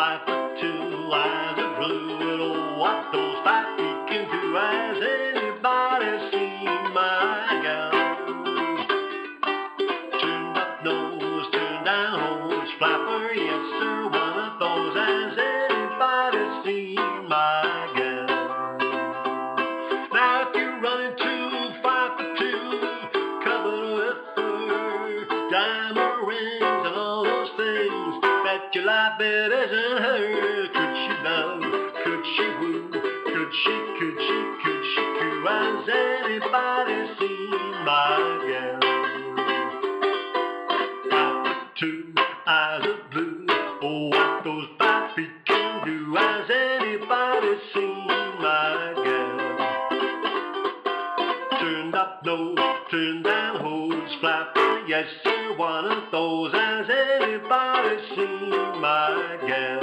Five foot two eyes of blue. And oh, what those fat peeking do? Has anybody seen my gown? Turned up nose, turned down nose, flapper, yes sir, one of those. Has anybody seen my like you like that as her. Could she love? Could she woo? Could she, could she, could she coo? Has anybody seen my girl? Got the two eyes of blue. Oh, what those five feet can do. Has anybody seen my girl? Turn up nose, turn down hose, flap. Yes, sir, one of those. Has seen my gal?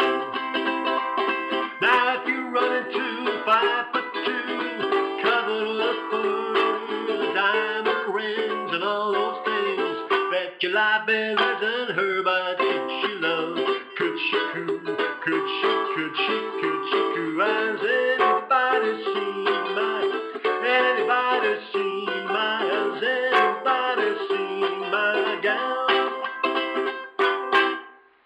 Now if you run into five foot two, covered with fur, diamond rings and all those things, bet your life better than her, but she love? Could she coo? Could she? Could she? Could she coo? Has anybody seen?